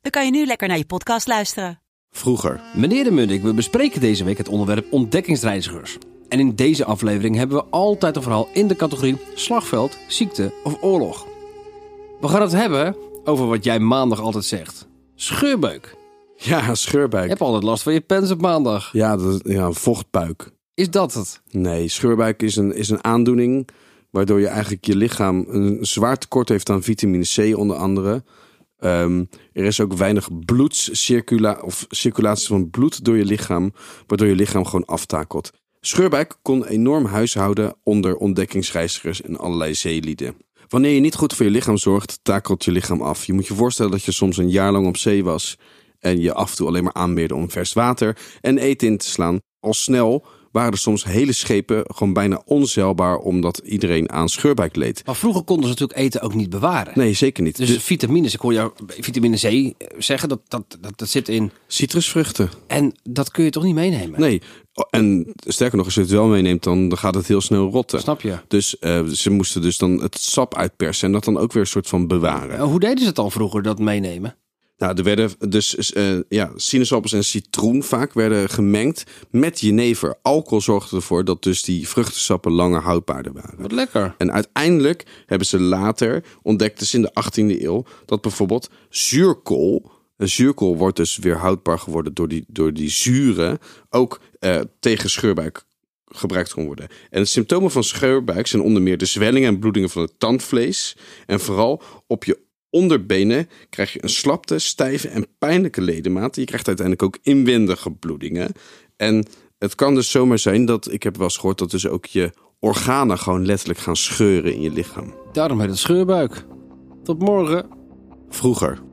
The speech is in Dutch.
dan kan je nu lekker naar je podcast luisteren. Vroeger. Meneer de Munnik, we bespreken deze week het onderwerp ontdekkingsreizigers. En in deze aflevering hebben we altijd een verhaal in de categorie slagveld, ziekte of oorlog. We gaan het hebben over wat jij maandag altijd zegt. Scheurbeuk. Ja, scheurbuik. Je hebt altijd last van je pens op maandag. Ja, dat, ja, een vochtbuik. Is dat het? Nee, scheurbuik is een, is een aandoening waardoor je eigenlijk je lichaam een zwaar tekort heeft aan vitamine C onder andere. Ehm, er is ook weinig bloedscircula of circulatie van bloed door je lichaam, waardoor je lichaam gewoon aftakelt. Scheurbuik kon enorm huishouden onder ontdekkingsreizigers en allerlei zeelieden. Wanneer je niet goed voor je lichaam zorgt, takelt je lichaam af. Je moet je voorstellen dat je soms een jaar lang op zee was en je af en toe alleen maar aanmeerde om vers water en eten in te slaan. Al snel waren er soms hele schepen gewoon bijna onzeilbaar omdat iedereen aan scheurbuik leed. Maar vroeger konden ze natuurlijk eten ook niet bewaren. Nee, zeker niet. Dus De vitamines, ik hoor jou vitamine C zeggen, dat, dat, dat, dat zit in. citrusvruchten. En dat kun je toch niet meenemen? Nee, en sterker nog, als je het wel meeneemt, dan gaat het heel snel rotten. Snap je? Dus eh, ze moesten dus dan het sap uitpersen en dat dan ook weer een soort van bewaren. Hoe deden ze het dan vroeger, dat meenemen? Nou, er werden dus eh, ja, sinaasappels en citroen vaak werden gemengd met jenever. Alcohol zorgde ervoor dat dus die vruchtensappen langer houdbaarder waren. Wat lekker. En uiteindelijk hebben ze later, ontdekten ze in de 18e eeuw, dat bijvoorbeeld zuurkool, een zuurkool wordt dus weer houdbaar geworden door die, door die zuren, ook eh, tegen scheurbuik gebruikt kon worden. En de symptomen van scheurbuik zijn onder meer de zwellingen en bloedingen van het tandvlees. En vooral op je onderbenen krijg je een slapte, stijve en pijnlijke ledematen. Je krijgt uiteindelijk ook inwendige bloedingen. En het kan dus zomaar zijn dat, ik heb wel eens gehoord, dat dus ook je organen gewoon letterlijk gaan scheuren in je lichaam. Daarom heet het scheurbuik. Tot morgen. Vroeger.